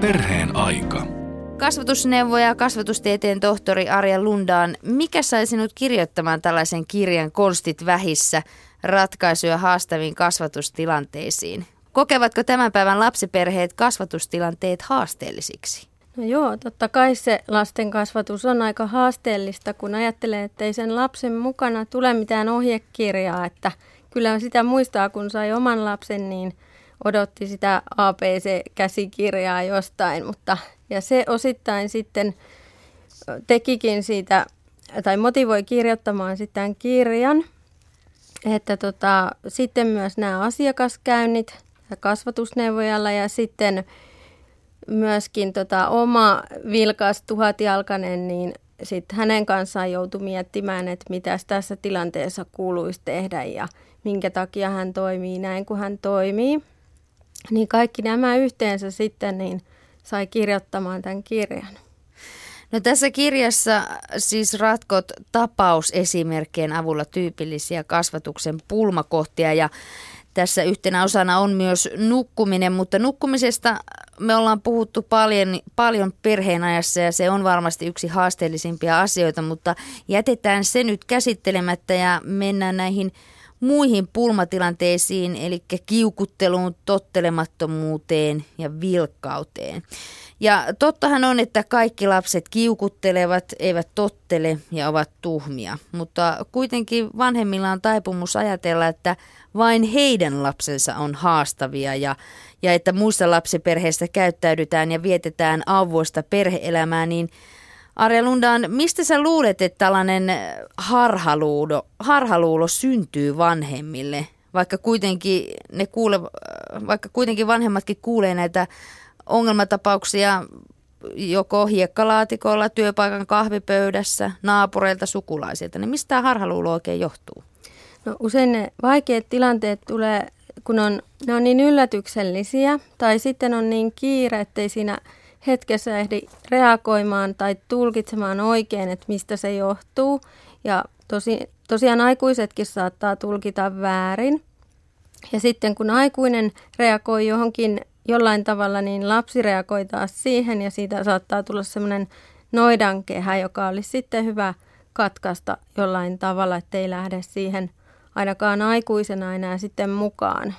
Perheen aika. Kasvatusneuvoja kasvatustieteen tohtori Arja Lundaan, mikä sai sinut kirjoittamaan tällaisen kirjan Konstit vähissä, ratkaisuja haastaviin kasvatustilanteisiin? Kokevatko tämän päivän lapsiperheet kasvatustilanteet haasteellisiksi? No joo, totta kai se lasten kasvatus on aika haasteellista, kun ajattelee, että ei sen lapsen mukana tule mitään ohjekirjaa, että kyllä sitä muistaa, kun sai oman lapsen, niin odotti sitä APC-käsikirjaa jostain, mutta ja se osittain sitten tekikin siitä, tai motivoi kirjoittamaan sitten kirjan, että tota, sitten myös nämä asiakaskäynnit kasvatusneuvojalla ja sitten myöskin tota, oma vilkas tuhatjalkainen, niin sitten hänen kanssaan joutui miettimään, että mitä tässä tilanteessa kuuluisi tehdä ja minkä takia hän toimii näin kuin hän toimii. Niin kaikki nämä yhteensä sitten niin sai kirjoittamaan tämän kirjan. No tässä kirjassa siis ratkot tapausesimerkkien avulla tyypillisiä kasvatuksen pulmakohtia ja tässä yhtenä osana on myös nukkuminen, mutta nukkumisesta me ollaan puhuttu paljon, paljon perheen ajassa ja se on varmasti yksi haasteellisimpia asioita, mutta jätetään se nyt käsittelemättä ja mennään näihin muihin pulmatilanteisiin, eli kiukutteluun, tottelemattomuuteen ja vilkkauteen. Ja tottahan on, että kaikki lapset kiukuttelevat, eivät tottele ja ovat tuhmia, mutta kuitenkin vanhemmilla on taipumus ajatella, että vain heidän lapsensa on haastavia ja, ja että muissa lapsiperheissä käyttäydytään ja vietetään avoista perheelämää, niin Arja Lundaan, mistä sä luulet, että tällainen harhaluulo, harhaluulo syntyy vanhemmille, vaikka kuitenkin, ne kuule, vaikka kuitenkin vanhemmatkin kuulee näitä ongelmatapauksia joko hiekkalaatikolla, työpaikan kahvipöydässä, naapureilta, sukulaisilta, niin mistä tämä harhaluulo oikein johtuu? No usein ne vaikeat tilanteet tulee, kun on, ne on niin yllätyksellisiä tai sitten on niin kiire, ettei siinä hetkessä ehdi reagoimaan tai tulkitsemaan oikein, että mistä se johtuu. Ja tosi, tosiaan aikuisetkin saattaa tulkita väärin. Ja sitten kun aikuinen reagoi johonkin jollain tavalla, niin lapsi reagoi taas siihen ja siitä saattaa tulla semmoinen noidankehä, joka olisi sitten hyvä katkaista jollain tavalla, ettei lähde siihen ainakaan aikuisena enää sitten mukaan.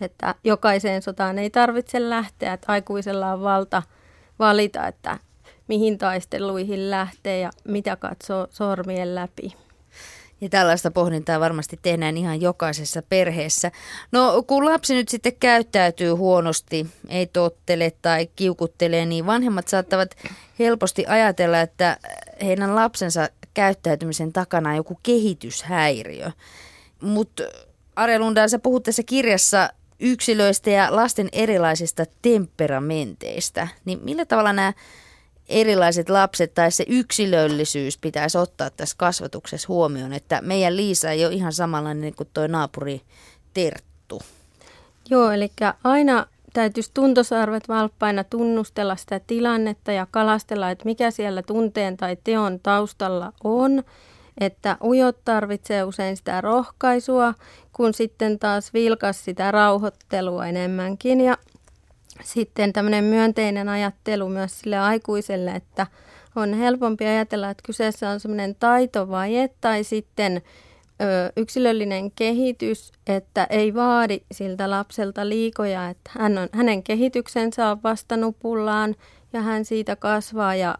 Että jokaiseen sotaan ei tarvitse lähteä, että aikuisella on valta valita, että mihin taisteluihin lähtee ja mitä katsoo sormien läpi. Ja tällaista pohdintaa varmasti tehdään ihan jokaisessa perheessä. No kun lapsi nyt sitten käyttäytyy huonosti, ei tottele tai kiukuttelee, niin vanhemmat saattavat helposti ajatella, että heidän lapsensa käyttäytymisen takana on joku kehityshäiriö. Mutta Arja Lundaan, sä puhut tässä kirjassa yksilöistä ja lasten erilaisista temperamenteista. Niin millä tavalla nämä erilaiset lapset tai se yksilöllisyys pitäisi ottaa tässä kasvatuksessa huomioon, että meidän Liisa ei ole ihan samanlainen kuin tuo naapuri Terttu. Joo, eli aina täytyisi tuntosarvet valppaina tunnustella sitä tilannetta ja kalastella, että mikä siellä tunteen tai teon taustalla on. Että ujot tarvitsee usein sitä rohkaisua, kun sitten taas vilkas sitä rauhoittelua enemmänkin. Ja sitten tämmöinen myönteinen ajattelu myös sille aikuiselle, että on helpompi ajatella, että kyseessä on semmoinen taitovaje tai sitten ö, yksilöllinen kehitys, että ei vaadi siltä lapselta liikoja, että hän on, hänen kehityksensä on vasta nupullaan ja hän siitä kasvaa ja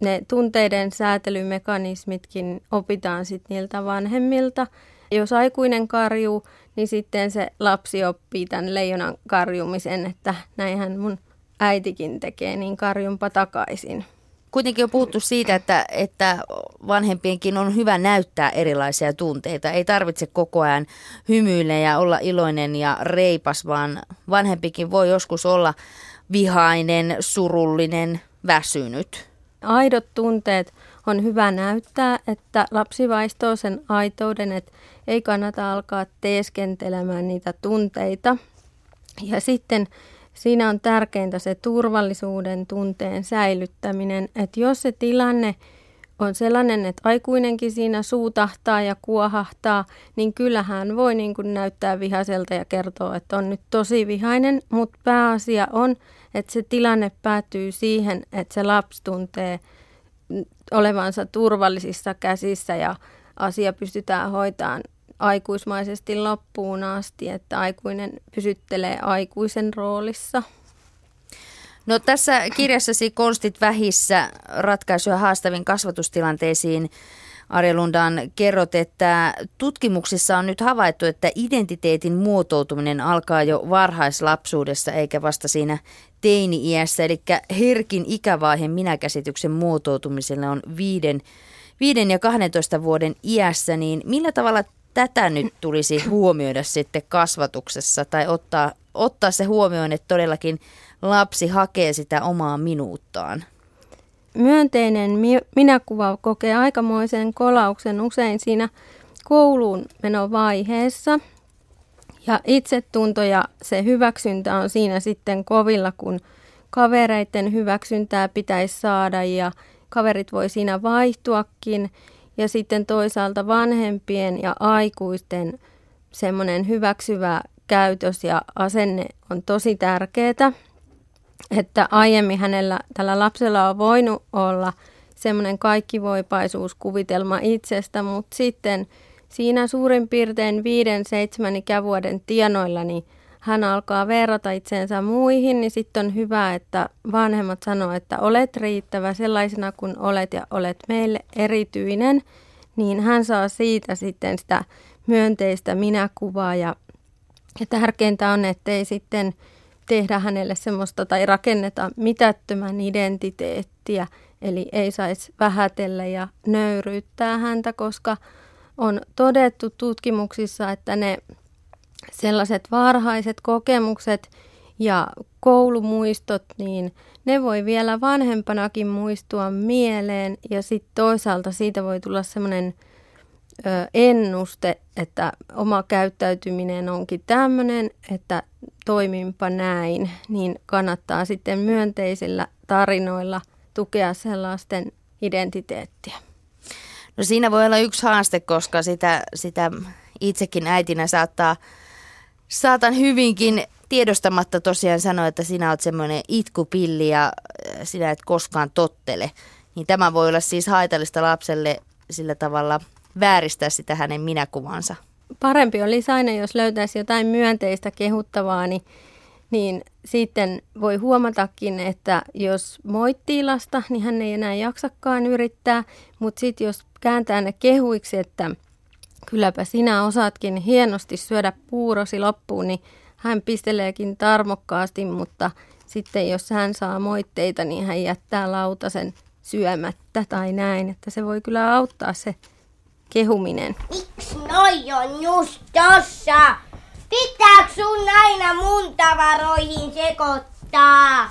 ne tunteiden säätelymekanismitkin opitaan sitten niiltä vanhemmilta. Jos aikuinen karjuu, niin sitten se lapsi oppii tämän leijonan karjumisen, että näinhän mun äitikin tekee, niin karjumpa takaisin. Kuitenkin on puhuttu siitä, että, että vanhempienkin on hyvä näyttää erilaisia tunteita. Ei tarvitse koko ajan hymyillä ja olla iloinen ja reipas, vaan vanhempikin voi joskus olla vihainen, surullinen, väsynyt. Aidot tunteet on hyvä näyttää, että lapsi vaistoo sen aitouden, että ei kannata alkaa teeskentelemään niitä tunteita. Ja sitten siinä on tärkeintä se turvallisuuden tunteen säilyttäminen, että jos se tilanne on sellainen, että aikuinenkin siinä suutahtaa ja kuohahtaa, niin kyllähän voi niin kuin näyttää vihaiselta ja kertoa, että on nyt tosi vihainen, mutta pääasia on, että se tilanne päättyy siihen, että se lapsi tuntee olevansa turvallisissa käsissä ja asia pystytään hoitamaan aikuismaisesti loppuun asti, että aikuinen pysyttelee aikuisen roolissa. No tässä kirjassasi Konstit vähissä ratkaisuja haastaviin kasvatustilanteisiin Arja Lundan kerrot, että tutkimuksissa on nyt havaittu, että identiteetin muotoutuminen alkaa jo varhaislapsuudessa eikä vasta siinä teini-iässä. Eli herkin ikävaihe minäkäsityksen muotoutumiselle on viiden, viiden ja 12 vuoden iässä. Niin millä tavalla tätä nyt tulisi huomioida sitten kasvatuksessa tai ottaa, ottaa se huomioon, että todellakin lapsi hakee sitä omaa minuuttaan? Myönteinen minäkuva kokee aikamoisen kolauksen usein siinä kouluun menovaiheessa. Ja itsetunto ja se hyväksyntä on siinä sitten kovilla, kun kavereiden hyväksyntää pitäisi saada ja kaverit voi siinä vaihtuakin. Ja sitten toisaalta vanhempien ja aikuisten semmoinen hyväksyvä käytös ja asenne on tosi tärkeää että aiemmin hänellä, tällä lapsella on voinut olla semmoinen kaikkivoipaisuuskuvitelma itsestä, mutta sitten siinä suurin piirtein viiden, seitsemän ikävuoden tienoilla, niin hän alkaa verrata itseensä muihin, niin sitten on hyvä, että vanhemmat sanoo, että olet riittävä sellaisena kuin olet ja olet meille erityinen, niin hän saa siitä sitten sitä myönteistä minäkuvaa. Ja, ja tärkeintä on, ettei sitten tehdä hänelle semmoista tai rakenneta mitättömän identiteettiä, eli ei saisi vähätellä ja nöyryyttää häntä, koska on todettu tutkimuksissa, että ne sellaiset varhaiset kokemukset ja koulumuistot, niin ne voi vielä vanhempanakin muistua mieleen ja sitten toisaalta siitä voi tulla semmoinen ennuste, että oma käyttäytyminen onkin tämmöinen, että toimimpa näin, niin kannattaa sitten myönteisillä tarinoilla tukea sellaisten identiteettiä. No siinä voi olla yksi haaste, koska sitä, sitä itsekin äitinä saattaa, saatan hyvinkin tiedostamatta tosiaan sanoa, että sinä olet semmoinen itkupilli ja sinä et koskaan tottele. Niin tämä voi olla siis haitallista lapselle sillä tavalla – vääristää sitä hänen minäkuvansa. Parempi olisi aina, jos löytäisi jotain myönteistä kehuttavaa, niin, niin sitten voi huomatakin, että jos moittii lasta, niin hän ei enää jaksakaan yrittää, mutta sitten jos kääntää ne kehuiksi, että kylläpä sinä osaatkin hienosti syödä puurosi loppuun, niin hän pisteleekin tarmokkaasti, mutta sitten jos hän saa moitteita, niin hän jättää lautasen syömättä tai näin, että se voi kyllä auttaa se kehuminen. Miksi noi on just tossa? Pitääkö sun aina mun tavaroihin sekoittaa?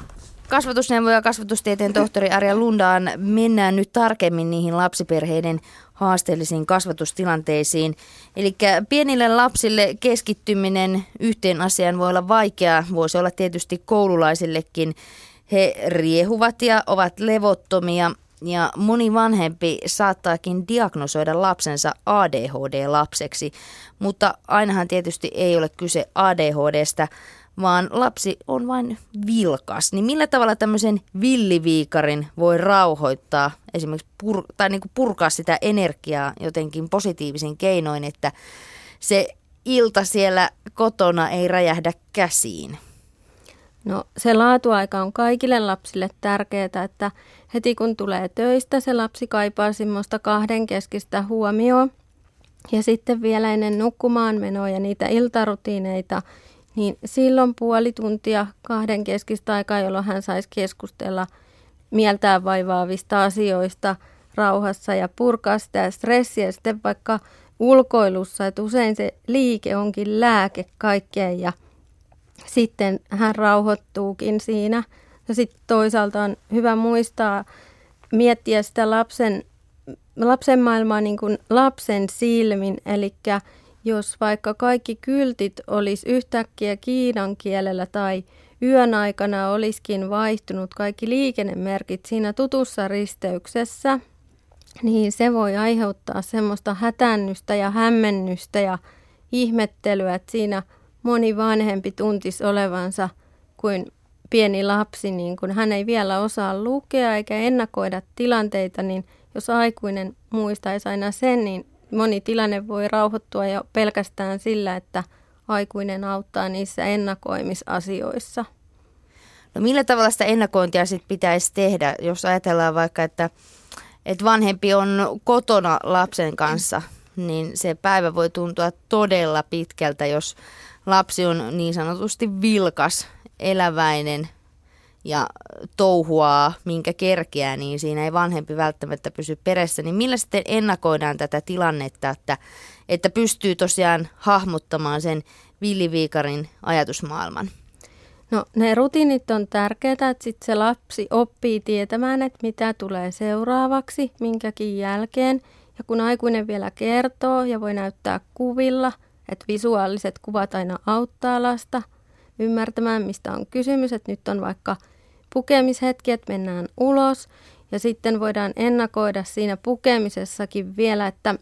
Kasvatusneuvoja ja kasvatustieteen tohtori Arja Lundaan mennään nyt tarkemmin niihin lapsiperheiden haasteellisiin kasvatustilanteisiin. Eli pienille lapsille keskittyminen yhteen asiaan voi olla vaikeaa, voisi olla tietysti koululaisillekin. He riehuvat ja ovat levottomia ja moni vanhempi saattaakin diagnosoida lapsensa ADHD-lapseksi, mutta ainahan tietysti ei ole kyse ADHDstä, vaan lapsi on vain vilkas. Niin millä tavalla tämmöisen villiviikarin voi rauhoittaa, esimerkiksi pur- tai niin kuin purkaa sitä energiaa jotenkin positiivisin keinoin, että se ilta siellä kotona ei räjähdä käsiin? No se laatuaika on kaikille lapsille tärkeää, että heti kun tulee töistä, se lapsi kaipaa semmoista kahdenkeskistä huomioon. Ja sitten vielä ennen nukkumaan menoa ja niitä iltarutiineita, niin silloin puoli tuntia kahden keskistä aikaa, jolloin hän saisi keskustella mieltään vaivaavista asioista rauhassa ja purkaa sitä stressiä sitten vaikka ulkoilussa, että usein se liike onkin lääke kaikkeen ja sitten hän rauhoittuukin siinä – ja sitten toisaalta on hyvä muistaa miettiä sitä lapsen, lapsen maailmaa niin kuin lapsen silmin, eli jos vaikka kaikki kyltit olisi yhtäkkiä kiinan kielellä tai yön aikana olisikin vaihtunut kaikki liikennemerkit siinä tutussa risteyksessä, niin se voi aiheuttaa semmoista hätännystä ja hämmennystä ja ihmettelyä, että siinä moni vanhempi tuntisi olevansa kuin pieni lapsi, niin kun hän ei vielä osaa lukea eikä ennakoida tilanteita, niin jos aikuinen muistaisi aina sen, niin moni tilanne voi rauhoittua jo pelkästään sillä, että aikuinen auttaa niissä ennakoimisasioissa. No millä tavalla sitä ennakointia sitten pitäisi tehdä, jos ajatellaan vaikka, että, että vanhempi on kotona lapsen kanssa, niin se päivä voi tuntua todella pitkältä, jos lapsi on niin sanotusti vilkas, eläväinen ja touhuaa, minkä kerkeää, niin siinä ei vanhempi välttämättä pysy perässä. Niin millä sitten ennakoidaan tätä tilannetta, että, että pystyy tosiaan hahmottamaan sen villiviikarin ajatusmaailman? No ne rutiinit on tärkeää, että sit se lapsi oppii tietämään, että mitä tulee seuraavaksi, minkäkin jälkeen. Ja kun aikuinen vielä kertoo ja voi näyttää kuvilla, että visuaaliset kuvat aina auttaa lasta ymmärtämään, mistä on kysymys, että nyt on vaikka pukemishetki, että mennään ulos. Ja sitten voidaan ennakoida siinä pukemisessakin vielä, että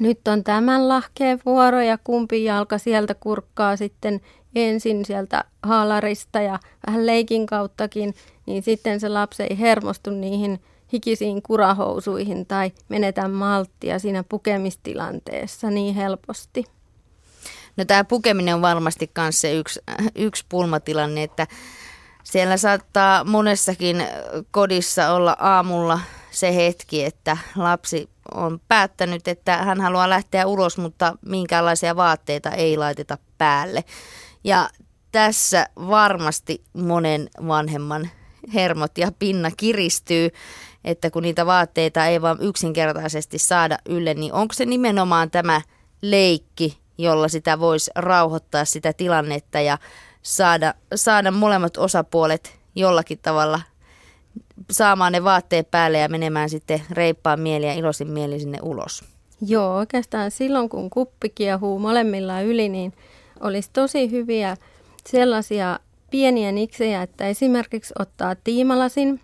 nyt on tämän lahkeen vuoro ja kumpi jalka sieltä kurkkaa sitten ensin sieltä haalarista ja vähän leikin kauttakin, niin sitten se lapsi ei hermostu niihin hikisiin kurahousuihin tai menetä malttia siinä pukemistilanteessa niin helposti. No tämä pukeminen on varmasti myös se yksi, yksi pulmatilanne, että siellä saattaa monessakin kodissa olla aamulla se hetki, että lapsi on päättänyt, että hän haluaa lähteä ulos, mutta minkäänlaisia vaatteita ei laiteta päälle. Ja tässä varmasti monen vanhemman hermot ja pinna kiristyy, että kun niitä vaatteita ei vaan yksinkertaisesti saada ylle, niin onko se nimenomaan tämä leikki, jolla sitä voisi rauhoittaa sitä tilannetta ja saada, saada molemmat osapuolet jollakin tavalla saamaan ne vaatteet päälle ja menemään sitten reippaan mieli ja iloisin mieli sinne ulos. Joo, oikeastaan silloin kun kuppi kiehuu molemmilla yli, niin olisi tosi hyviä sellaisia pieniä niksejä, että esimerkiksi ottaa tiimalasin,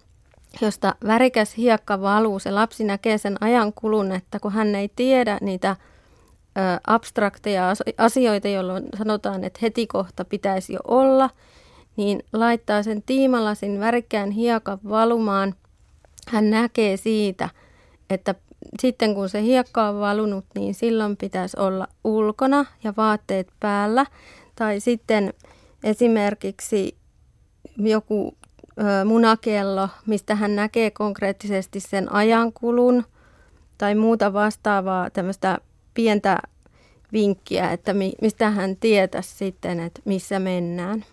josta värikäs hiekka valuu. Se lapsi näkee sen ajan kulun, että kun hän ei tiedä niitä abstrakteja asioita, jolloin sanotaan, että heti kohta pitäisi jo olla, niin laittaa sen tiimalasin värikkään hiekan valumaan. Hän näkee siitä, että sitten kun se hiekka on valunut, niin silloin pitäisi olla ulkona ja vaatteet päällä. Tai sitten esimerkiksi joku munakello, mistä hän näkee konkreettisesti sen ajankulun tai muuta vastaavaa tämmöistä pientä vinkkiä, että mi, mistä hän tietäisi sitten, että missä mennään.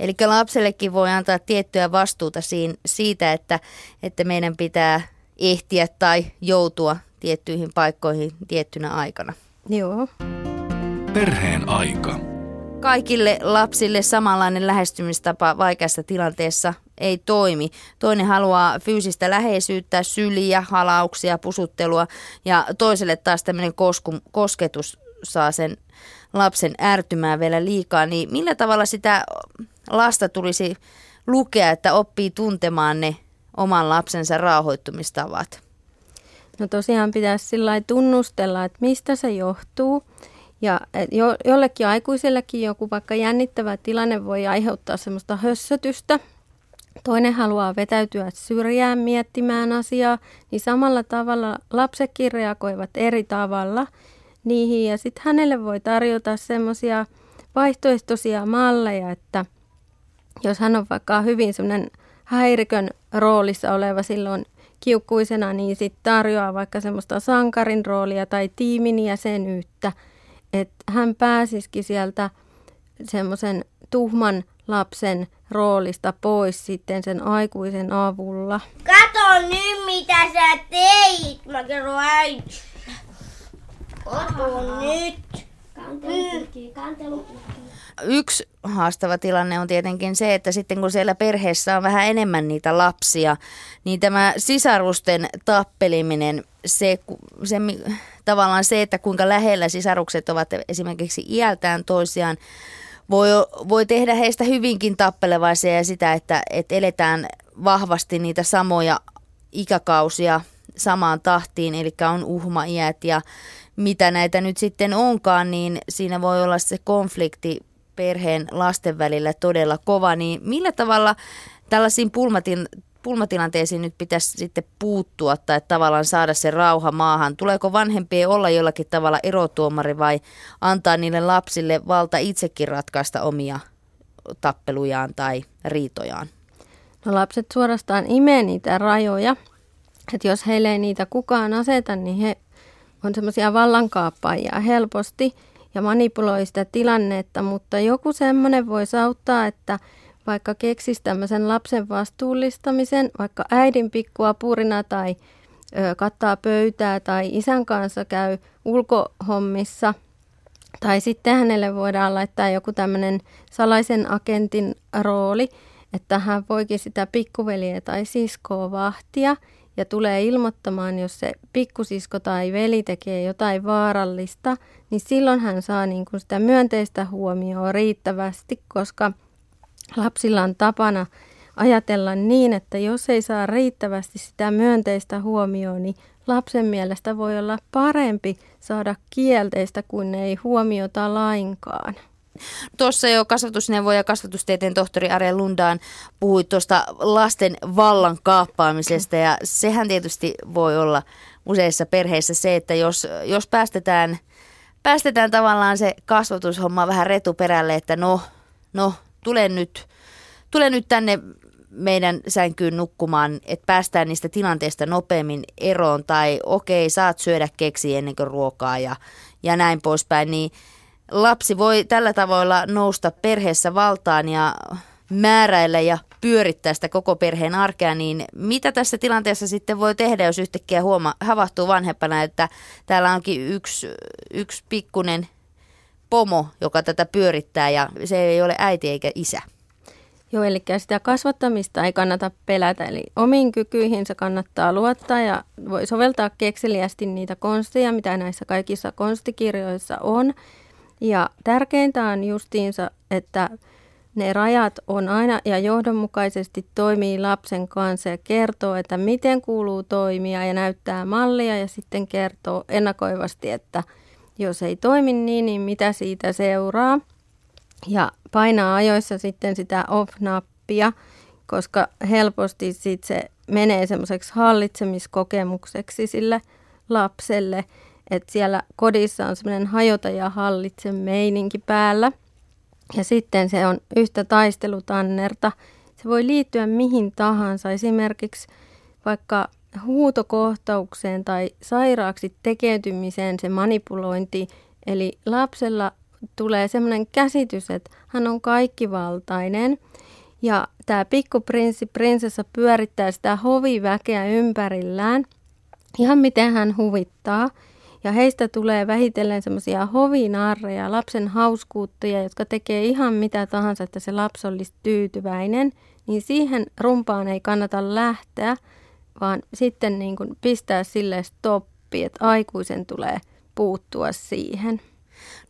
Eli lapsellekin voi antaa tiettyä vastuuta siitä, että, että meidän pitää ehtiä tai joutua tiettyihin paikkoihin tiettynä aikana. Joo. Perheen aika. Kaikille lapsille samanlainen lähestymistapa vaikeassa tilanteessa ei toimi. Toinen haluaa fyysistä läheisyyttä, syliä, halauksia, pusuttelua ja toiselle taas tämmöinen kosketus saa sen lapsen ärtymään vielä liikaa. Niin millä tavalla sitä lasta tulisi lukea, että oppii tuntemaan ne oman lapsensa rauhoittumistavat? No tosiaan pitäisi sillä tunnustella, että mistä se johtuu. Ja jo, jollekin aikuisellekin joku vaikka jännittävä tilanne voi aiheuttaa semmoista hössötystä. Toinen haluaa vetäytyä syrjään miettimään asiaa, niin samalla tavalla lapsetkin reagoivat eri tavalla niihin. Ja sitten hänelle voi tarjota semmoisia vaihtoehtoisia malleja, että jos hän on vaikka hyvin semmoinen häirikön roolissa oleva silloin kiukkuisena, niin sitten tarjoaa vaikka semmoista sankarin roolia tai tiimin jäsenyyttä, että hän pääsisikin sieltä semmoisen tuhman lapsen roolista pois sitten sen aikuisen avulla. Kato nyt mitä sä teit, mä kerron äiti. Kato nyt. Kantelu yksi haastava tilanne on tietenkin se, että sitten kun siellä perheessä on vähän enemmän niitä lapsia, niin tämä sisarusten tappeliminen, se, se tavallaan se, että kuinka lähellä sisarukset ovat esimerkiksi iältään toisiaan, voi, voi tehdä heistä hyvinkin tappelevaisia ja sitä, että, että eletään vahvasti niitä samoja ikäkausia samaan tahtiin, eli on uhmaiät ja mitä näitä nyt sitten onkaan, niin siinä voi olla se konflikti perheen lasten välillä todella kova, niin millä tavalla tällaisiin pulmatin, pulmatilanteisiin nyt pitäisi sitten puuttua tai tavallaan saada se rauha maahan? Tuleeko vanhempien olla jollakin tavalla erotuomari vai antaa niille lapsille valta itsekin ratkaista omia tappelujaan tai riitojaan? No lapset suorastaan imee niitä rajoja. Että jos heille ei niitä kukaan aseta, niin he on semmoisia vallankaappaajia helposti ja manipuloi sitä tilannetta, mutta joku semmoinen voisi auttaa, että vaikka keksisi tämmöisen lapsen vastuullistamisen, vaikka äidin pikkua purina tai ö, kattaa pöytää tai isän kanssa käy ulkohommissa. Tai sitten hänelle voidaan laittaa joku tämmöinen salaisen agentin rooli, että hän voikin sitä pikkuveliä tai siskoa vahtia ja tulee ilmoittamaan, jos se pikkusisko tai veli tekee jotain vaarallista, niin silloin hän saa niin kuin sitä myönteistä huomioon riittävästi, koska lapsilla on tapana ajatella niin, että jos ei saa riittävästi sitä myönteistä huomioon, niin lapsen mielestä voi olla parempi saada kielteistä kuin ei huomiota lainkaan. Tuossa jo kasvatusneuvoja ja kasvatustieteen tohtori Arja Lundaan puhui tuosta lasten vallan kaappaamisesta ja sehän tietysti voi olla useissa perheissä se, että jos, jos päästetään, päästetään tavallaan se kasvatushomma vähän retuperälle, että no, no tule nyt, tule nyt tänne meidän sänkyyn nukkumaan, että päästään niistä tilanteista nopeammin eroon tai okei, saat syödä keksi ennen kuin ruokaa ja, ja näin poispäin, niin lapsi voi tällä tavoilla nousta perheessä valtaan ja määräillä ja pyörittää sitä koko perheen arkea, niin mitä tässä tilanteessa sitten voi tehdä, jos yhtäkkiä huoma, havahtuu vanhempana, että täällä onkin yksi, yksi pikkunen pomo, joka tätä pyörittää ja se ei ole äiti eikä isä? Joo, eli sitä kasvattamista ei kannata pelätä, eli omiin kykyihinsä kannattaa luottaa ja voi soveltaa kekseliästi niitä konsteja, mitä näissä kaikissa konstikirjoissa on. Ja tärkeintä on justiinsa, että ne rajat on aina ja johdonmukaisesti toimii lapsen kanssa ja kertoo, että miten kuuluu toimia ja näyttää mallia ja sitten kertoo ennakoivasti, että jos ei toimi niin, niin mitä siitä seuraa. Ja painaa ajoissa sitten sitä off-nappia, koska helposti sit se menee semmoiseksi hallitsemiskokemukseksi sille lapselle – että siellä kodissa on semmoinen hajota ja hallitse meininki päällä. Ja sitten se on yhtä taistelutannerta. Se voi liittyä mihin tahansa, esimerkiksi vaikka huutokohtaukseen tai sairaaksi tekeytymiseen se manipulointi. Eli lapsella tulee semmoinen käsitys, että hän on kaikkivaltainen. Ja tämä pikkuprinssi, prinsessa pyörittää sitä hoviväkeä ympärillään. Ihan miten hän huvittaa. Ja heistä tulee vähitellen semmoisia hovinarreja, lapsen hauskuuttuja, jotka tekee ihan mitä tahansa, että se lapsi olisi tyytyväinen. Niin siihen rumpaan ei kannata lähteä, vaan sitten niin kuin pistää sille stoppi, että aikuisen tulee puuttua siihen.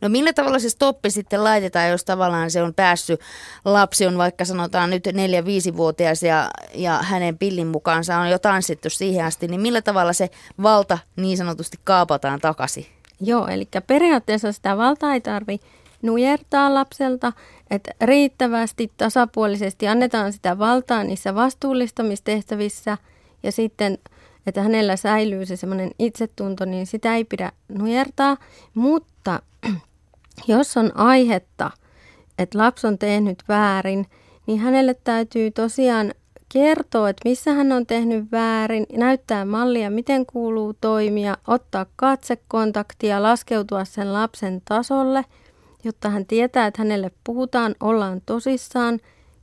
No millä tavalla se stoppi sitten laitetaan, jos tavallaan se on päässyt, lapsi on vaikka sanotaan nyt 4-5-vuotias ja, ja hänen pillin mukaansa on jo tanssittu siihen asti, niin millä tavalla se valta niin sanotusti kaapataan takaisin? Joo, eli periaatteessa sitä valtaa ei tarvi nujertaa lapselta, että riittävästi tasapuolisesti annetaan sitä valtaa niissä vastuullistamistehtävissä ja sitten että hänellä säilyy se semmoinen itsetunto, niin sitä ei pidä nujertaa. Mutta jos on aihetta, että lapsi on tehnyt väärin, niin hänelle täytyy tosiaan kertoa, että missä hän on tehnyt väärin, näyttää mallia, miten kuuluu toimia, ottaa katsekontaktia, laskeutua sen lapsen tasolle, jotta hän tietää, että hänelle puhutaan, ollaan tosissaan.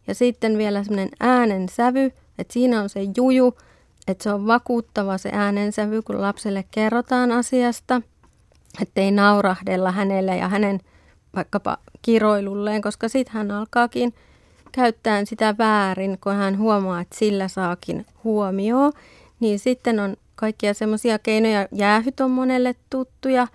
Ja sitten vielä semmoinen äänen sävy, että siinä on se juju, että se on vakuuttava se äänensävy, kun lapselle kerrotaan asiasta, ettei naurahdella hänelle ja hänen vaikkapa kiroilulleen, koska sitten hän alkaakin käyttää sitä väärin, kun hän huomaa, että sillä saakin huomioon. Niin sitten on kaikkia semmoisia keinoja, jäähyt on monelle tuttuja,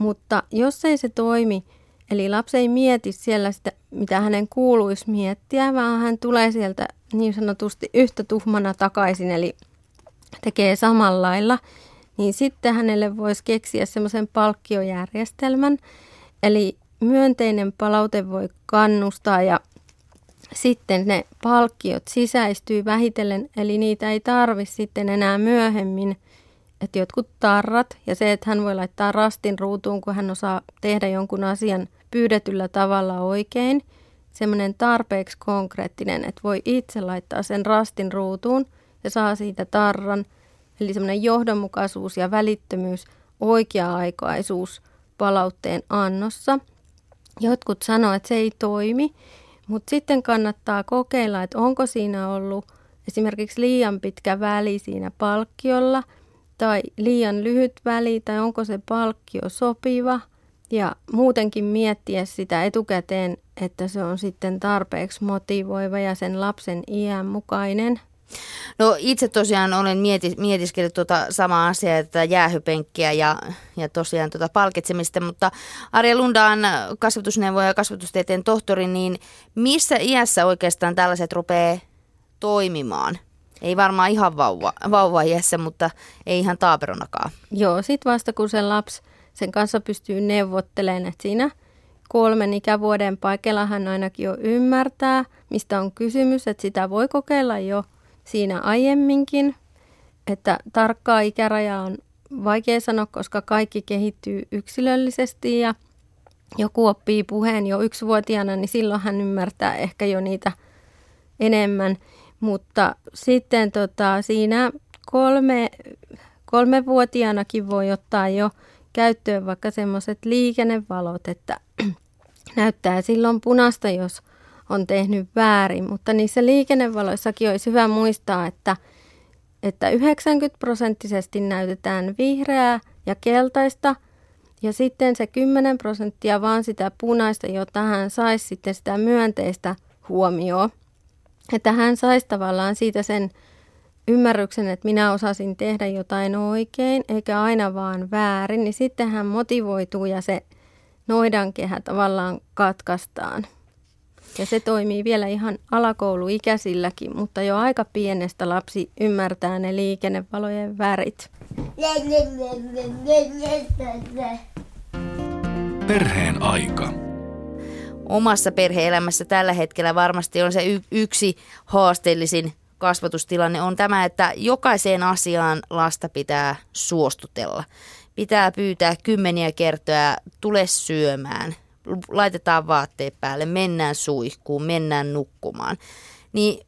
mutta jos ei se toimi, eli lapsi ei mieti siellä sitä, mitä hänen kuuluisi miettiä, vaan hän tulee sieltä niin sanotusti yhtä tuhmana takaisin, eli tekee samalla lailla, niin sitten hänelle voisi keksiä semmoisen palkkiojärjestelmän. Eli myönteinen palaute voi kannustaa ja sitten ne palkkiot sisäistyy vähitellen, eli niitä ei tarvi sitten enää myöhemmin. Että jotkut tarrat ja se, että hän voi laittaa rastin ruutuun, kun hän osaa tehdä jonkun asian pyydetyllä tavalla oikein. Semmoinen tarpeeksi konkreettinen, että voi itse laittaa sen rastin ruutuun ja saa siitä tarran. Eli semmoinen johdonmukaisuus ja välittömyys, oikea-aikaisuus palautteen annossa. Jotkut sanoo, että se ei toimi, mutta sitten kannattaa kokeilla, että onko siinä ollut esimerkiksi liian pitkä väli siinä palkkiolla tai liian lyhyt väli tai onko se palkkio sopiva ja muutenkin miettiä sitä etukäteen, että se on sitten tarpeeksi motivoiva ja sen lapsen iän mukainen. No itse tosiaan olen mieti, mietiskellyt tuota samaa asiaa, että jäähypenkkiä ja, ja tosiaan tuota palkitsemista, mutta Arja Lundaan kasvatusneuvoja ja kasvatustieteen tohtori, niin missä iässä oikeastaan tällaiset rupeaa toimimaan? Ei varmaan ihan vauva, vauva iässä, mutta ei ihan taaperonakaan. Joo, sitten vasta kun se lapsi sen kanssa pystyy neuvottelemaan, että siinä kolmen ikävuoden paikalla hän ainakin jo ymmärtää, mistä on kysymys, että sitä voi kokeilla jo – siinä aiemminkin, että tarkkaa ikärajaa on vaikea sanoa, koska kaikki kehittyy yksilöllisesti ja joku oppii puheen jo yksivuotiaana, niin silloin hän ymmärtää ehkä jo niitä enemmän. Mutta sitten tota, siinä kolme, kolmevuotiaanakin voi ottaa jo käyttöön vaikka semmoiset liikennevalot, että näyttää silloin punasta, jos on tehnyt väärin, mutta niissä liikennevaloissakin olisi hyvä muistaa, että, että 90 prosenttisesti näytetään vihreää ja keltaista ja sitten se 10 prosenttia vaan sitä punaista, jotta hän saisi sitten sitä myönteistä huomioon. Että hän saisi tavallaan siitä sen ymmärryksen, että minä osasin tehdä jotain oikein eikä aina vaan väärin, niin sitten hän motivoituu ja se noidankehä tavallaan katkaistaan. Ja se toimii vielä ihan alakouluikäisilläkin, mutta jo aika pienestä lapsi ymmärtää ne liikennevalojen värit. Perheen aika. Omassa perheelämässä tällä hetkellä varmasti on se y- yksi haasteellisin kasvatustilanne on tämä, että jokaiseen asiaan lasta pitää suostutella. Pitää pyytää kymmeniä kertoja, tule syömään, laitetaan vaatteet päälle, mennään suihkuun, mennään nukkumaan. Niin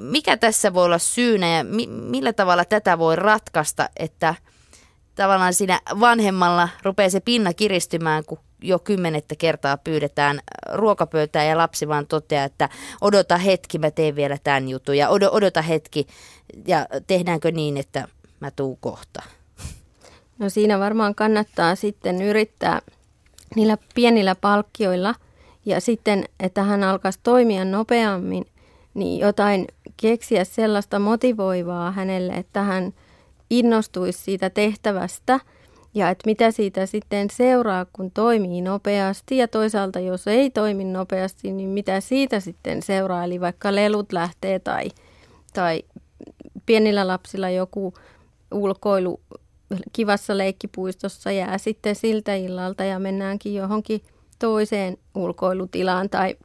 mikä tässä voi olla syynä ja millä tavalla tätä voi ratkaista, että tavallaan siinä vanhemmalla rupeaa se pinna kiristymään, kun jo kymmenettä kertaa pyydetään ruokapöytää ja lapsi vaan toteaa, että odota hetki, mä teen vielä tämän jutun ja odota hetki ja tehdäänkö niin, että mä tuun kohta. No siinä varmaan kannattaa sitten yrittää niillä pienillä palkkioilla. Ja sitten, että hän alkaisi toimia nopeammin, niin jotain keksiä sellaista motivoivaa hänelle, että hän innostuisi siitä tehtävästä. Ja että mitä siitä sitten seuraa, kun toimii nopeasti. Ja toisaalta jos ei toimi nopeasti, niin mitä siitä sitten seuraa, eli vaikka lelut lähtee tai, tai pienillä lapsilla joku ulkoilu kivassa leikkipuistossa jää sitten siltä illalta ja mennäänkin johonkin toiseen ulkoilutilaan tai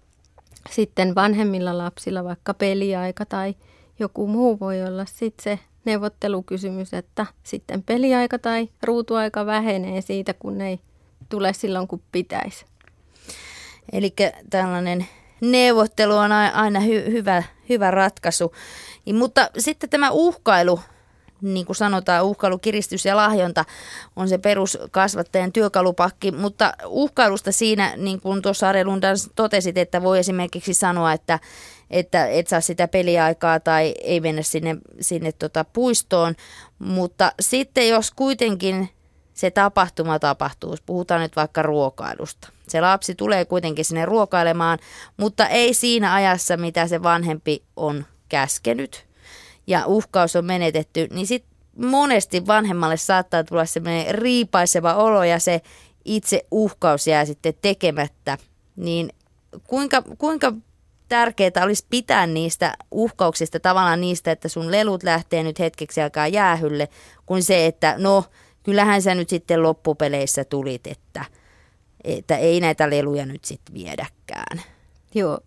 sitten vanhemmilla lapsilla vaikka peliaika tai joku muu voi olla sitten se neuvottelukysymys, että sitten peliaika tai ruutuaika vähenee siitä, kun ei tule silloin, kun pitäisi. Eli tällainen neuvottelu on aina hy- hyvä, hyvä ratkaisu. Mutta sitten tämä uhkailu niin kuin sanotaan, uhkailu, kiristys ja lahjonta on se peruskasvattajan työkalupakki, mutta uhkailusta siinä, niin kuin tuossa Are Lundan totesit, että voi esimerkiksi sanoa, että, että et saa sitä peliaikaa tai ei mennä sinne, sinne tota puistoon, mutta sitten jos kuitenkin se tapahtuma tapahtuu, puhutaan nyt vaikka ruokailusta. Se lapsi tulee kuitenkin sinne ruokailemaan, mutta ei siinä ajassa, mitä se vanhempi on käskenyt – ja uhkaus on menetetty, niin sitten monesti vanhemmalle saattaa tulla semmoinen riipaiseva olo ja se itse uhkaus jää sitten tekemättä. Niin kuinka, kuinka tärkeää olisi pitää niistä uhkauksista, tavallaan niistä, että sun lelut lähtee nyt hetkeksi aikaa jäähylle, kuin se, että no, kyllähän sä nyt sitten loppupeleissä tulit, että, että ei näitä leluja nyt sitten viedäkään. Joo,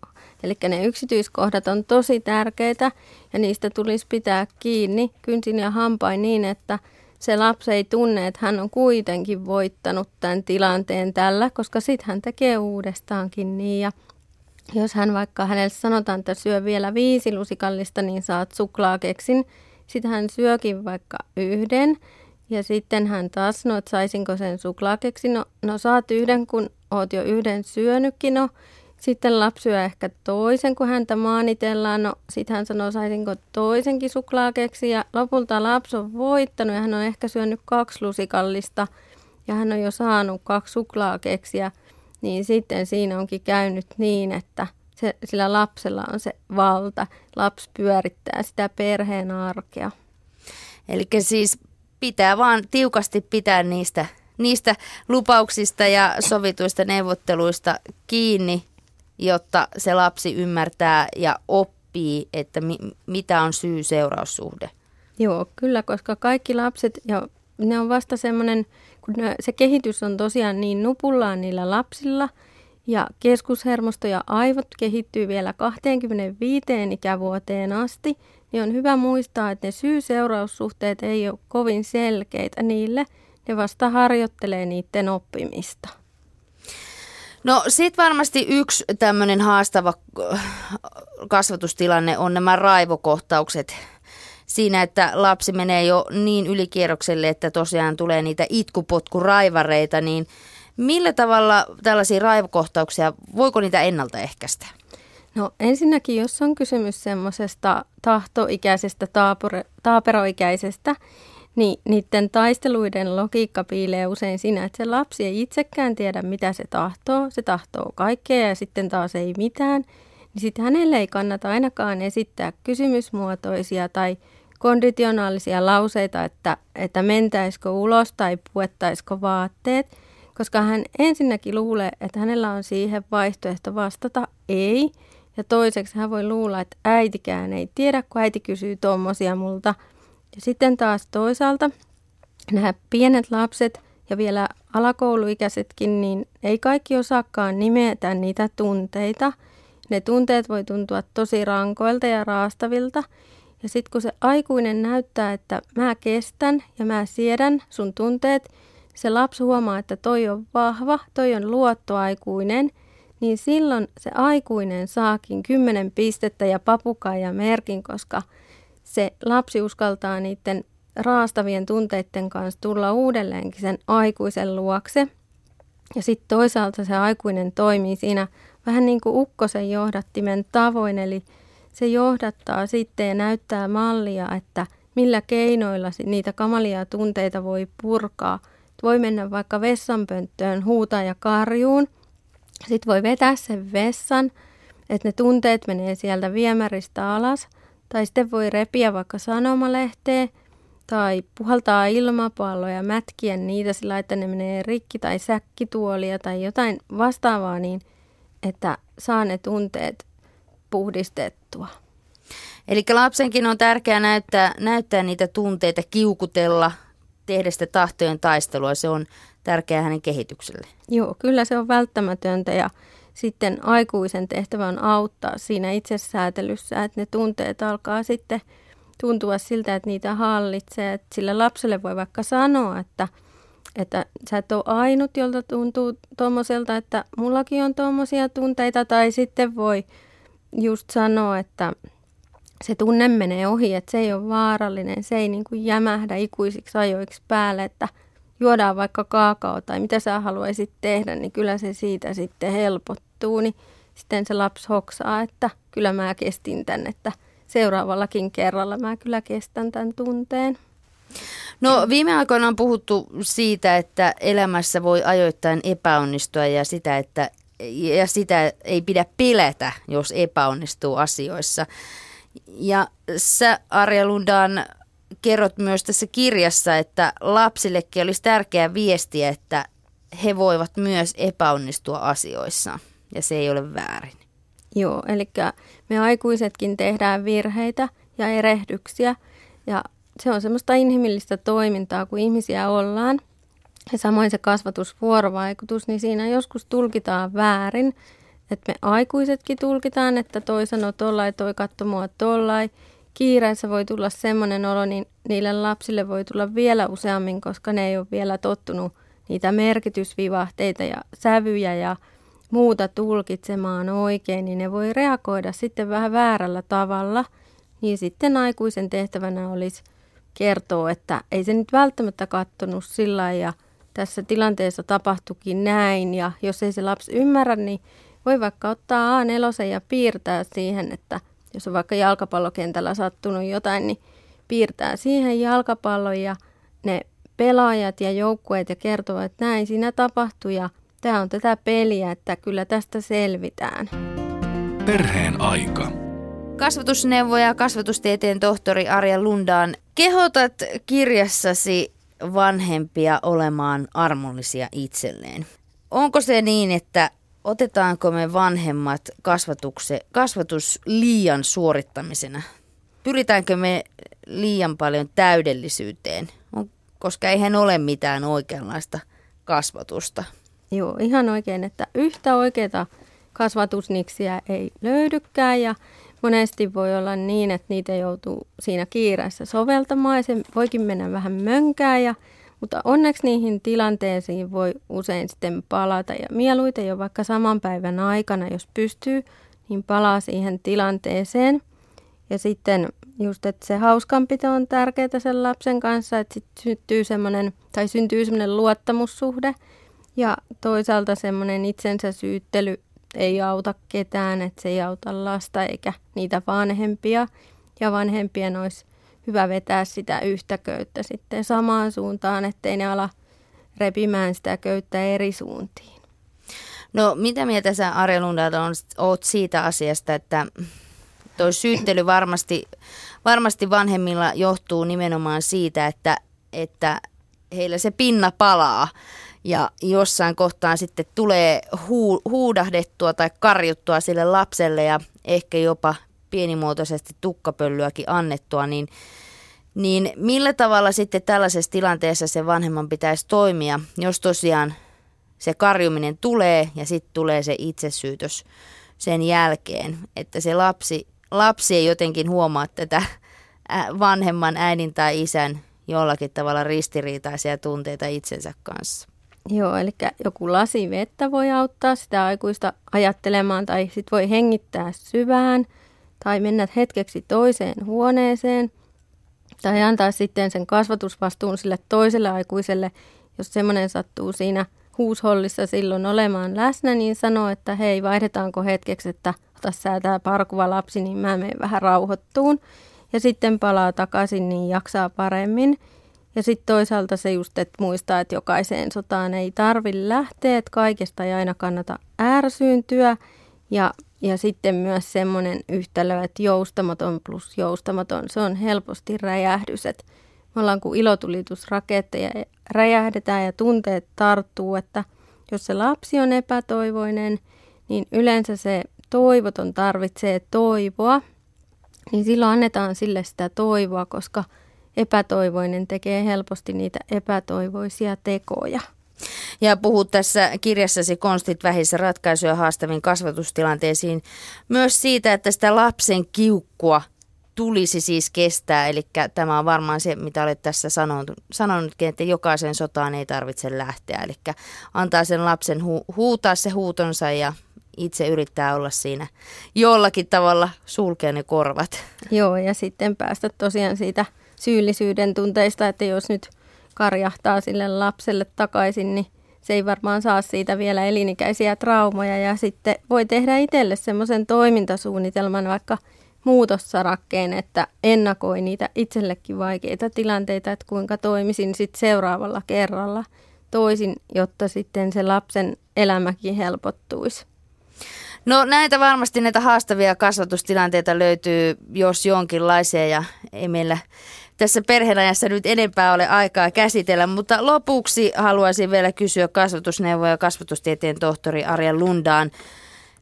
eli ne yksityiskohdat on tosi tärkeitä ja niistä tulisi pitää kiinni kynsin ja hampain niin, että se lapsi ei tunne, että hän on kuitenkin voittanut tämän tilanteen tällä, koska sitten hän tekee uudestaankin niin ja jos hän vaikka hänelle sanotaan, että syö vielä viisi lusikallista, niin saat suklaakeksin. Sitten hän syökin vaikka yhden ja sitten hän taas, no että saisinko sen suklaakeksin. No, no saat yhden, kun oot jo yhden syönytkin. No sitten lapsi syö ehkä toisen, kun häntä maanitellaan. No sitten hän sanoo, saisinko toisenkin suklaakeksi. Ja lopulta lapsi on voittanut ja hän on ehkä syönyt kaksi lusikallista. Ja hän on jo saanut kaksi suklaakeksiä niin sitten siinä onkin käynyt niin, että se, sillä lapsella on se valta. Lapsi pyörittää sitä perheen arkea. Eli siis pitää vaan tiukasti pitää niistä, niistä lupauksista ja sovituista neuvotteluista kiinni, jotta se lapsi ymmärtää ja oppii, että mi, mitä on syy-seuraussuhde. Joo, kyllä, koska kaikki lapset, ja ne on vasta semmoinen kun se kehitys on tosiaan niin nupullaan niillä lapsilla ja keskushermosto ja aivot kehittyy vielä 25 ikävuoteen asti, niin on hyvä muistaa, että ne syy-seuraussuhteet ei ole kovin selkeitä niille. Ne vasta harjoittelee niiden oppimista. No sit varmasti yksi tämmöinen haastava kasvatustilanne on nämä raivokohtaukset siinä, että lapsi menee jo niin ylikierrokselle, että tosiaan tulee niitä itkupotkuraivareita, niin millä tavalla tällaisia raivokohtauksia, voiko niitä ennaltaehkäistä? No ensinnäkin, jos on kysymys semmoisesta tahtoikäisestä, taapure, taaperoikäisestä, niin niiden taisteluiden logiikka piilee usein siinä, että se lapsi ei itsekään tiedä, mitä se tahtoo. Se tahtoo kaikkea ja sitten taas ei mitään. Niin sitten hänelle ei kannata ainakaan esittää kysymysmuotoisia tai konditionaalisia lauseita, että, että mentäisikö ulos tai puettaisiko vaatteet, koska hän ensinnäkin luulee, että hänellä on siihen vaihtoehto vastata ei, ja toiseksi hän voi luulla, että äitikään ei tiedä, kun äiti kysyy tuommoisia multa. Ja sitten taas toisaalta nämä pienet lapset ja vielä alakouluikäisetkin, niin ei kaikki osaakaan nimetä niitä tunteita. Ne tunteet voi tuntua tosi rankoilta ja raastavilta, ja sitten kun se aikuinen näyttää, että mä kestän ja mä siedän sun tunteet, se lapsi huomaa, että toi on vahva, toi on luottoaikuinen, niin silloin se aikuinen saakin kymmenen pistettä ja papukaija merkin, koska se lapsi uskaltaa niiden raastavien tunteiden kanssa tulla uudelleenkin sen aikuisen luokse. Ja sitten toisaalta se aikuinen toimii siinä vähän niin kuin ukkosen johdattimen tavoin, eli se johdattaa sitten ja näyttää mallia, että millä keinoilla niitä kamalia tunteita voi purkaa. Voi mennä vaikka vessanpönttöön huutaa ja karjuun. Sitten voi vetää sen vessan, että ne tunteet menee sieltä viemäristä alas. Tai sitten voi repiä vaikka sanomalehteä tai puhaltaa ilmapalloja ja mätkiä niitä sillä, että ne menee rikki tai säkkituolia tai jotain vastaavaa niin, että saa ne tunteet puhdistettua. Eli lapsenkin on tärkeää näyttää, näyttää niitä tunteita, kiukutella, tehdä sitä tahtojen taistelua. Se on tärkeää hänen kehitykselle. Joo, kyllä se on välttämätöntä ja sitten aikuisen tehtävä on auttaa siinä itsesäätelyssä, että ne tunteet alkaa sitten tuntua siltä, että niitä hallitsee. Että sillä lapselle voi vaikka sanoa, että, että sä et ole ainut, jolta tuntuu tuommoiselta, että mullakin on tuommoisia tunteita. Tai sitten voi just sanoa, että se tunne menee ohi, että se ei ole vaarallinen, se ei niin kuin jämähdä ikuisiksi ajoiksi päälle, että juodaan vaikka kaakao tai mitä sä haluaisit tehdä, niin kyllä se siitä sitten helpottuu, niin sitten se lapsi hoksaa, että kyllä mä kestin tän, että seuraavallakin kerralla mä kyllä kestän tämän tunteen. No viime aikoina on puhuttu siitä, että elämässä voi ajoittain epäonnistua ja sitä, että ja sitä ei pidä piletä, jos epäonnistuu asioissa. Ja sä Arja Lundan kerrot myös tässä kirjassa, että lapsillekin olisi tärkeää viestiä, että he voivat myös epäonnistua asioissa ja se ei ole väärin. Joo, eli me aikuisetkin tehdään virheitä ja erehdyksiä ja se on semmoista inhimillistä toimintaa, kun ihmisiä ollaan. Ja samoin se kasvatusvuorovaikutus, niin siinä joskus tulkitaan väärin, että me aikuisetkin tulkitaan, että toi sanoo tollai, toi katso mua tollai. Kiireessä voi tulla semmoinen olo, niin niille lapsille voi tulla vielä useammin, koska ne ei ole vielä tottunut niitä merkitysvivahteita ja sävyjä ja muuta tulkitsemaan oikein, niin ne voi reagoida sitten vähän väärällä tavalla. Niin sitten aikuisen tehtävänä olisi kertoa, että ei se nyt välttämättä kattonut sillä ja tässä tilanteessa tapahtukin näin. Ja jos ei se lapsi ymmärrä, niin voi vaikka ottaa A4 ja piirtää siihen, että jos on vaikka jalkapallokentällä sattunut jotain, niin piirtää siihen jalkapallon ja ne pelaajat ja joukkueet ja kertovat, että näin siinä tapahtui ja tämä on tätä peliä, että kyllä tästä selvitään. Perheen aika. Kasvatusneuvoja kasvatustieteen tohtori Arja Lundaan. Kehotat kirjassasi vanhempia olemaan armollisia itselleen. Onko se niin, että otetaanko me vanhemmat kasvatukse, kasvatus liian suorittamisena? Pyritäänkö me liian paljon täydellisyyteen? Koska eihän ole mitään oikeanlaista kasvatusta. Joo, ihan oikein, että yhtä oikeaa kasvatusniksiä ei löydykään ja monesti voi olla niin, että niitä joutuu siinä kiireessä soveltamaan ja se voikin mennä vähän mönkään ja mutta onneksi niihin tilanteisiin voi usein sitten palata ja mieluiten jo vaikka saman päivän aikana, jos pystyy, niin palaa siihen tilanteeseen. Ja sitten just, että se hauskanpito on tärkeää sen lapsen kanssa, että sitten syntyy semmoinen, tai syntyy semmoinen luottamussuhde. Ja toisaalta semmoinen itsensä syyttely ei auta ketään, että se ei auta lasta eikä niitä vanhempia. Ja vanhempien olisi hyvä vetää sitä yhtä köyttä sitten samaan suuntaan, ettei ne ala repimään sitä köyttä eri suuntiin. No mitä mieltä sä Arja Lundal oot siitä asiasta, että toi syyttely varmasti, varmasti vanhemmilla johtuu nimenomaan siitä, että, että heillä se pinna palaa ja jossain kohtaan sitten tulee huu, huudahdettua tai karjuttua sille lapselle ja ehkä jopa pienimuotoisesti tukkapölyäkin annettua, niin, niin millä tavalla sitten tällaisessa tilanteessa se vanhemman pitäisi toimia, jos tosiaan se karjuminen tulee ja sitten tulee se itsesyytös sen jälkeen, että se lapsi, lapsi ei jotenkin huomaa tätä vanhemman äidin tai isän jollakin tavalla ristiriitaisia tunteita itsensä kanssa. Joo, eli joku lasi vettä voi auttaa sitä aikuista ajattelemaan tai sitten voi hengittää syvään – tai mennä hetkeksi toiseen huoneeseen tai antaa sitten sen kasvatusvastuun sille toiselle aikuiselle, jos semmoinen sattuu siinä huushollissa silloin olemaan läsnä, niin sanoo, että hei, vaihdetaanko hetkeksi, että ota sä tämä parkuva lapsi, niin mä menen vähän rauhoittuun. Ja sitten palaa takaisin, niin jaksaa paremmin. Ja sitten toisaalta se just, että muistaa, että jokaiseen sotaan ei tarvi lähteä, että kaikesta ei aina kannata ärsyyntyä. Ja ja sitten myös semmoinen yhtälö, että joustamaton plus joustamaton, se on helposti räjähdys. Että me ollaan kuin ilotulitusraketteja ja räjähdetään ja tunteet tarttuu, että jos se lapsi on epätoivoinen, niin yleensä se toivoton tarvitsee toivoa, niin silloin annetaan sille sitä toivoa, koska epätoivoinen tekee helposti niitä epätoivoisia tekoja. Ja puhut tässä kirjassasi Konstit vähissä ratkaisuja haastaviin kasvatustilanteisiin myös siitä, että sitä lapsen kiukkua tulisi siis kestää. Eli tämä on varmaan se, mitä olet tässä sanonut, sanonutkin, että jokaisen sotaan ei tarvitse lähteä. Eli antaa sen lapsen hu- huutaa se huutonsa ja itse yrittää olla siinä jollakin tavalla sulkea ne korvat. Joo, ja sitten päästä tosiaan siitä syyllisyyden tunteista, että jos nyt karjahtaa sille lapselle takaisin, niin se ei varmaan saa siitä vielä elinikäisiä traumoja ja sitten voi tehdä itselle semmoisen toimintasuunnitelman vaikka muutossarakkeen, että ennakoi niitä itsellekin vaikeita tilanteita, että kuinka toimisin sitten seuraavalla kerralla toisin, jotta sitten se lapsen elämäkin helpottuisi. No näitä varmasti näitä haastavia kasvatustilanteita löytyy, jos jonkinlaisia ja ei meillä tässä perheenajassa nyt enempää ole aikaa käsitellä, mutta lopuksi haluaisin vielä kysyä kasvatusneuvoja ja kasvatustieteen tohtori Arja Lundaan.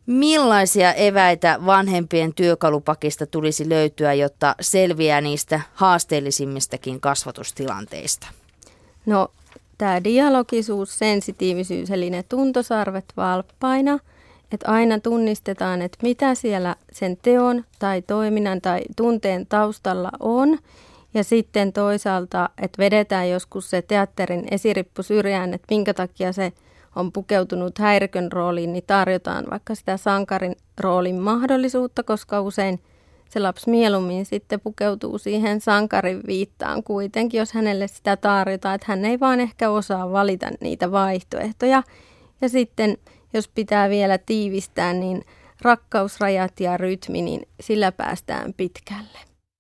Millaisia eväitä vanhempien työkalupakista tulisi löytyä, jotta selviää niistä haasteellisimmistakin kasvatustilanteista? No tämä dialogisuus, sensitiivisyys eli ne tuntosarvet valppaina, että aina tunnistetaan, että mitä siellä sen teon tai toiminnan tai tunteen taustalla on. Ja sitten toisaalta, että vedetään joskus se teatterin esirippu syrjään, että minkä takia se on pukeutunut häirikön rooliin, niin tarjotaan vaikka sitä sankarin roolin mahdollisuutta, koska usein se lapsi mieluummin sitten pukeutuu siihen sankarin viittaan kuitenkin, jos hänelle sitä tarjotaan, että hän ei vaan ehkä osaa valita niitä vaihtoehtoja. Ja sitten jos pitää vielä tiivistää, niin rakkausrajat ja rytmi, niin sillä päästään pitkälle.